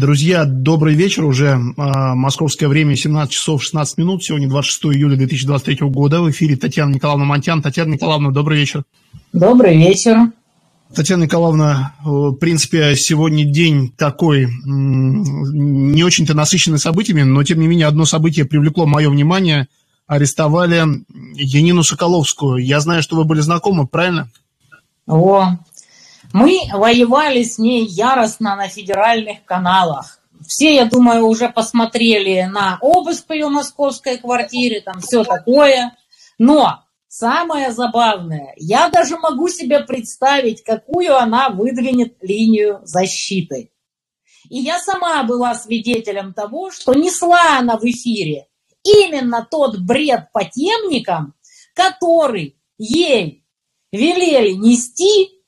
Друзья, добрый вечер. Уже э, московское время 17 часов 16 минут. Сегодня 26 июля 2023 года. В эфире Татьяна Николаевна Монтян. Татьяна Николаевна, добрый вечер. Добрый вечер. Татьяна Николаевна, в принципе, сегодня день такой не очень-то насыщенный событиями, но, тем не менее, одно событие привлекло мое внимание. Арестовали Янину Соколовскую. Я знаю, что вы были знакомы, правильно? О, мы воевали с ней яростно на федеральных каналах. Все, я думаю, уже посмотрели на обыск в ее московской квартире, там все такое. Но самое забавное, я даже могу себе представить, какую она выдвинет линию защиты. И я сама была свидетелем того, что несла она в эфире именно тот бред по темникам, который ей велели нести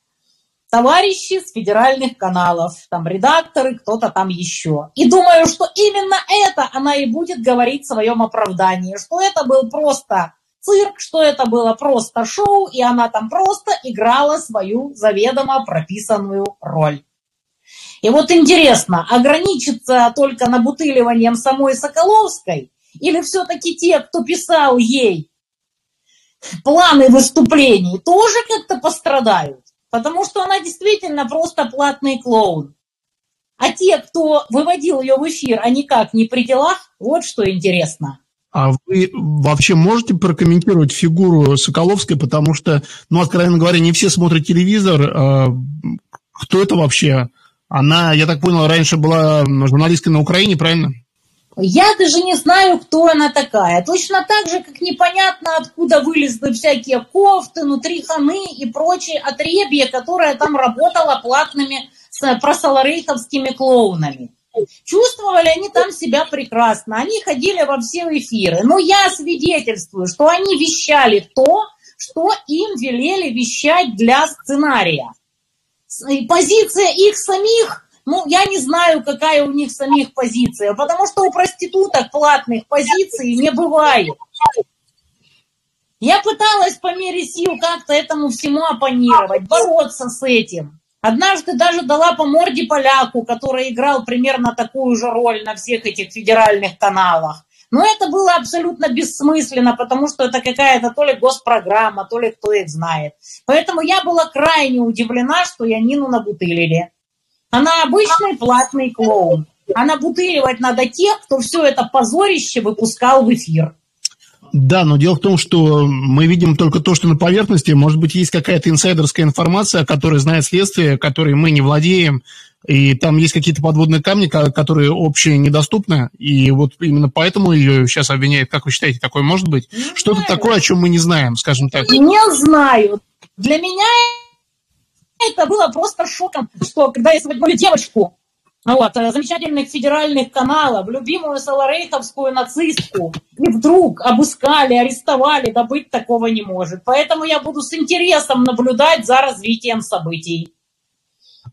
товарищи с федеральных каналов, там редакторы, кто-то там еще. И думаю, что именно это она и будет говорить в своем оправдании, что это был просто цирк, что это было просто шоу, и она там просто играла свою заведомо прописанную роль. И вот интересно, ограничиться только набутыливанием самой Соколовской или все-таки те, кто писал ей планы выступлений, тоже как-то пострадают? Потому что она действительно просто платный клоун. А те, кто выводил ее в эфир, они как, не при делах? Вот что интересно. А вы вообще можете прокомментировать фигуру Соколовской, потому что, ну, откровенно говоря, не все смотрят телевизор. А кто это вообще? Она, я так понял, раньше была журналисткой на Украине, правильно? Я даже не знаю, кто она такая. Точно так же, как непонятно, откуда вылезли всякие кофты, нутриханы и прочие отребья, которая там работала платными просоларейховскими клоунами. Чувствовали они там себя прекрасно. Они ходили во все эфиры. Но я свидетельствую, что они вещали то, что им велели вещать для сценария. Позиция их самих ну, я не знаю, какая у них самих позиция, потому что у проституток платных позиций не бывает. Я пыталась по мере сил как-то этому всему оппонировать, бороться с этим. Однажды даже дала по морде поляку, который играл примерно такую же роль на всех этих федеральных каналах. Но это было абсолютно бессмысленно, потому что это какая-то то ли госпрограмма, то ли кто их знает. Поэтому я была крайне удивлена, что Янину набутылили. Она обычный платный клоун. А набутыливать надо тех, кто все это позорище выпускал в эфир. Да, но дело в том, что мы видим только то, что на поверхности. Может быть, есть какая-то инсайдерская информация, которой знает следствие, которой мы не владеем, и там есть какие-то подводные камни, которые общие недоступны, и вот именно поэтому ее сейчас обвиняют. Как вы считаете, такое может быть? Что-то такое, о чем мы не знаем, скажем так. Не знаю. Для меня это было просто шоком, что когда я смотрю девочку, вот, э, замечательных федеральных каналов, любимую саларейховскую нацистку, и вдруг обыскали, арестовали, да быть такого не может. Поэтому я буду с интересом наблюдать за развитием событий.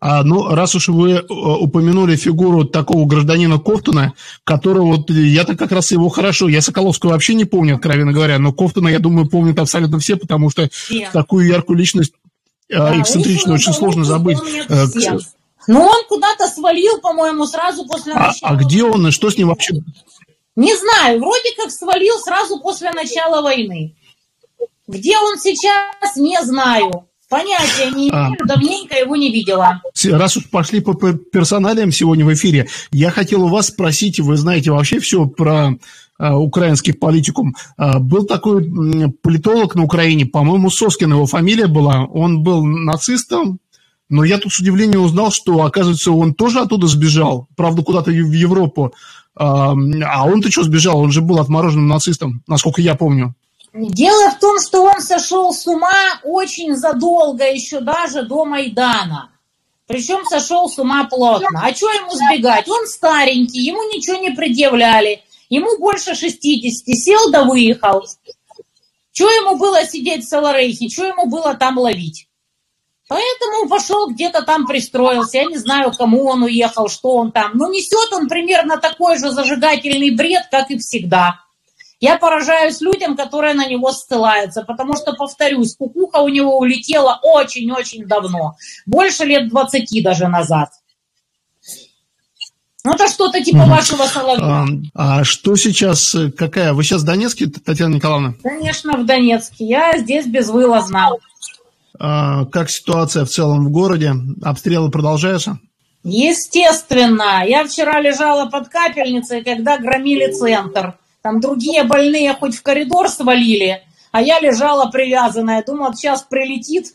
А, ну, раз уж вы э, упомянули фигуру такого гражданина Кофтуна, которого вот я-то как раз его хорошо, я Соколовского вообще не помню, откровенно говоря, но Кофтуна, я думаю, помнят абсолютно все, потому что все. такую яркую личность да, эксцентрично очень сложно забыть. Но он куда-то свалил, по-моему, сразу после а, начала. А, а где он и что с ним вообще? Не знаю, вроде как свалил сразу после начала войны. Где он сейчас, не знаю. Понятия не а. имею, а, давненько его не видела. Раз уж пошли по персоналиям сегодня в эфире, я хотел у вас спросить, вы знаете вообще все про украинских политикум. Э, был такой политолог на Украине, по-моему, Соскин его фамилия была. Он был нацистом, но я тут с удивлением узнал, что, оказывается, он тоже оттуда сбежал, правда, куда-то в Европу. Э, а он-то что сбежал? Он же был отмороженным нацистом, насколько я помню. Дело в том, что он сошел с ума очень задолго, еще даже до Майдана. Причем сошел с ума плотно. А что ему сбегать? Он старенький, ему ничего не предъявляли. Ему больше 60, сел да выехал. Что ему было сидеть в Саларейхе, что ему было там ловить? Поэтому пошел где-то там пристроился. Я не знаю, кому он уехал, что он там. Но несет он примерно такой же зажигательный бред, как и всегда. Я поражаюсь людям, которые на него ссылаются, потому что, повторюсь, кукуха у него улетела очень-очень давно. Больше лет 20 даже назад. Ну, это что-то типа вашего Соловьева. А, а что сейчас, какая? Вы сейчас в Донецке, Татьяна Николаевна? Конечно, в Донецке. Я здесь безвылазно. А, как ситуация в целом в городе? Обстрелы продолжаются? Естественно. Я вчера лежала под капельницей, когда громили центр. Там другие больные хоть в коридор свалили, а я лежала привязанная. Думала, сейчас прилетит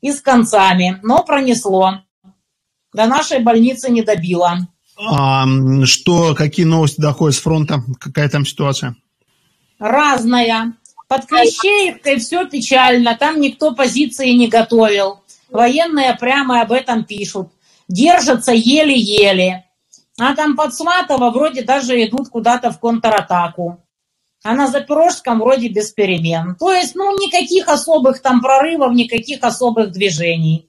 и с концами. Но пронесло. До нашей больницы не добило. А что, какие новости доходят с фронта? Какая там ситуация? Разная. Под Клещеевкой все печально, там никто позиции не готовил. Военные прямо об этом пишут. Держатся еле-еле. А там под Сватово вроде даже идут куда-то в контратаку. А на Запорожском вроде без перемен. То есть, ну, никаких особых там прорывов, никаких особых движений.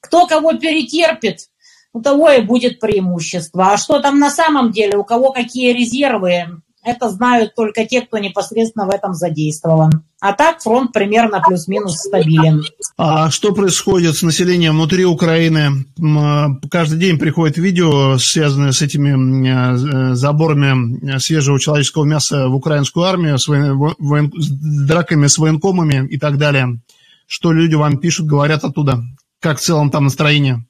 Кто кого перетерпит, у того и будет преимущество. А что там на самом деле, у кого какие резервы, это знают только те, кто непосредственно в этом задействован. А так фронт примерно плюс-минус стабилен. А что происходит с населением внутри Украины? Каждый день приходит видео, связанное с этими э, заборами свежего человеческого мяса в украинскую армию, с, воен... С драками с военкомами и так далее. Что люди вам пишут, говорят оттуда? Как в целом там настроение?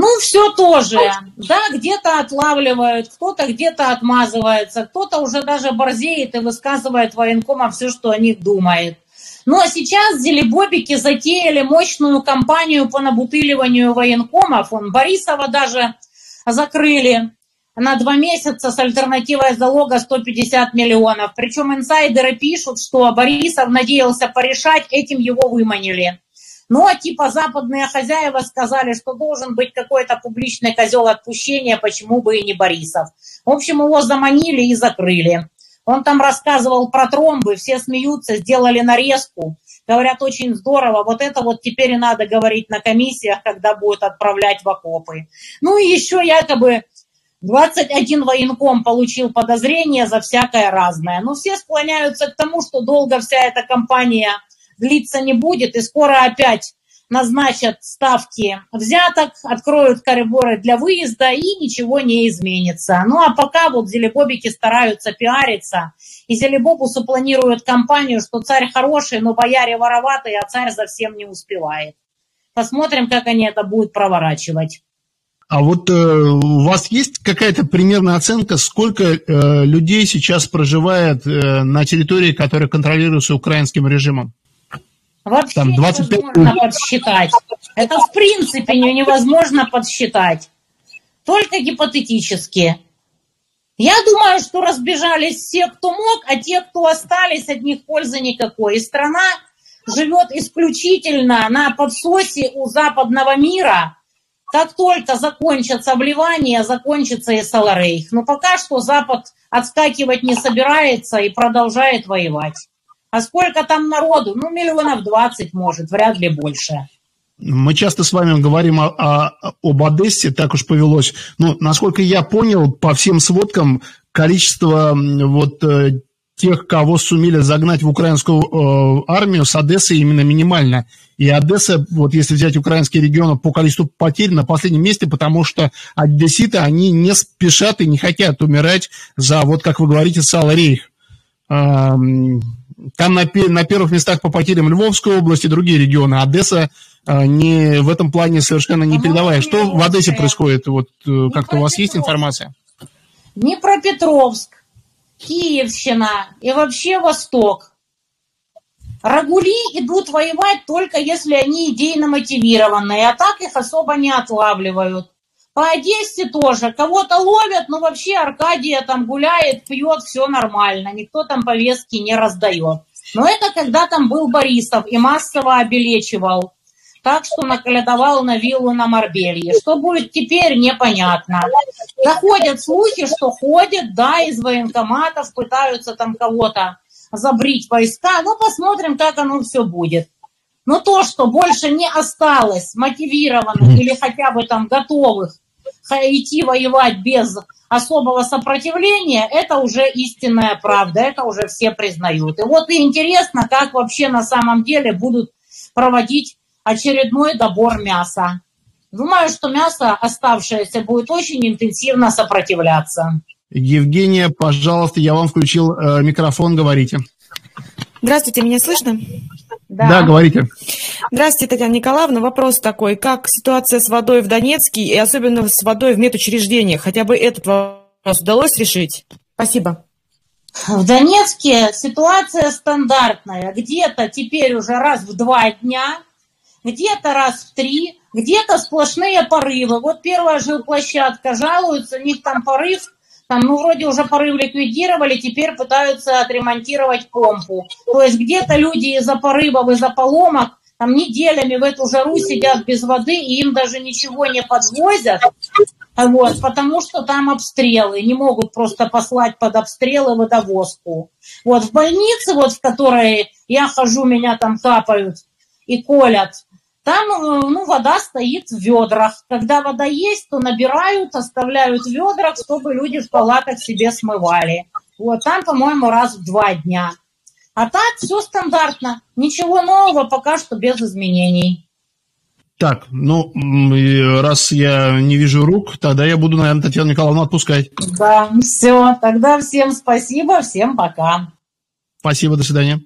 Ну, все тоже. Да, где-то отлавливают, кто-то где-то отмазывается, кто-то уже даже борзеет и высказывает военкомам все, что о них думает. Ну, а сейчас зелебобики затеяли мощную кампанию по набутыливанию военкомов. Он Борисова даже закрыли на два месяца с альтернативой залога 150 миллионов. Причем инсайдеры пишут, что Борисов надеялся порешать, этим его выманили. Ну, а типа западные хозяева сказали, что должен быть какой-то публичный козел отпущения, почему бы и не Борисов. В общем, его заманили и закрыли. Он там рассказывал про тромбы, все смеются, сделали нарезку. Говорят, очень здорово. Вот это вот теперь и надо говорить на комиссиях, когда будут отправлять в окопы. Ну и еще якобы 21 военком получил подозрение за всякое разное. Но все склоняются к тому, что долго вся эта компания длиться не будет, и скоро опять назначат ставки взяток, откроют коридоры для выезда, и ничего не изменится. Ну а пока вот зелебобики стараются пиариться, и зелебобусу планируют кампанию, что царь хороший, но бояре вороватые, а царь за всем не успевает. Посмотрим, как они это будут проворачивать. А вот э, у вас есть какая-то примерная оценка, сколько э, людей сейчас проживает э, на территории, которая контролируется украинским режимом? Вообще Там 25... невозможно подсчитать. Это в принципе невозможно подсчитать. Только гипотетически. Я думаю, что разбежались все, кто мог, а те, кто остались, от них пользы никакой. И страна живет исключительно на подсосе у западного мира. Как только закончатся вливания, закончится и Саларейх. Но пока что Запад отскакивать не собирается и продолжает воевать. А сколько там народу? Ну, миллионов двадцать, может, вряд ли больше. Мы часто с вами говорим о, о, об Одессе, так уж повелось. Ну, насколько я понял, по всем сводкам, количество вот э, тех, кого сумели загнать в украинскую э, армию, с Одессы именно минимально. И Одесса, вот если взять украинские регионы по количеству потерь, на последнем месте, потому что одесситы, они не спешат и не хотят умирать за, вот как вы говорите, Сала Рейх. Там на, на первых местах по потерям Львовская область и другие регионы. Одесса э, не, в этом плане совершенно не передовая. Что в Одессе происходит? Вот э, как-то у вас есть информация? Днепропетровск, Киевщина и вообще Восток. Рагули идут воевать только если они идейно мотивированные, а так их особо не отлавливают. По Одессе тоже. Кого-то ловят, но вообще Аркадия там гуляет, пьет, все нормально. Никто там повестки не раздает. Но это когда там был Борисов и массово обелечивал. Так что наколядовал на виллу на Марбелье. Что будет теперь, непонятно. Заходят слухи, что ходят, да, из военкоматов пытаются там кого-то забрить войска. Ну, посмотрим, как оно все будет. Но то, что больше не осталось мотивированных или хотя бы там готовых идти воевать без особого сопротивления, это уже истинная правда, это уже все признают. И вот и интересно, как вообще на самом деле будут проводить очередной добор мяса. Думаю, что мясо оставшееся будет очень интенсивно сопротивляться. Евгения, пожалуйста, я вам включил э, микрофон, говорите. Здравствуйте, меня слышно? Да. да, говорите. Здравствуйте, Татьяна Николаевна. Вопрос такой. Как ситуация с водой в Донецке и особенно с водой в медучреждениях? Хотя бы этот вопрос удалось решить? Спасибо. В Донецке ситуация стандартная. Где-то теперь уже раз в два дня, где-то раз в три, где-то сплошные порывы. Вот первая жилплощадка жалуется, у них там порыв, ну, вроде уже порыв ликвидировали, теперь пытаются отремонтировать помпу. То есть где-то люди из-за порывов, из-за поломок там неделями в эту жару сидят без воды, и им даже ничего не подвозят, вот, потому что там обстрелы, не могут просто послать под обстрелы водовозку. Вот в больнице, вот в которой я хожу, меня там капают и колят, там э, ну, вода стоит в ведрах. Когда вода есть, то набирают, оставляют в ведрах, чтобы люди в палатах себе смывали. Вот там, по-моему, раз в два дня. А так все стандартно. Ничего нового пока что без изменений. Так, ну, раз я не вижу рук, тогда я буду, наверное, Татьяну Николаевну отпускать. Да, все. Тогда всем спасибо, всем пока. Спасибо, до свидания.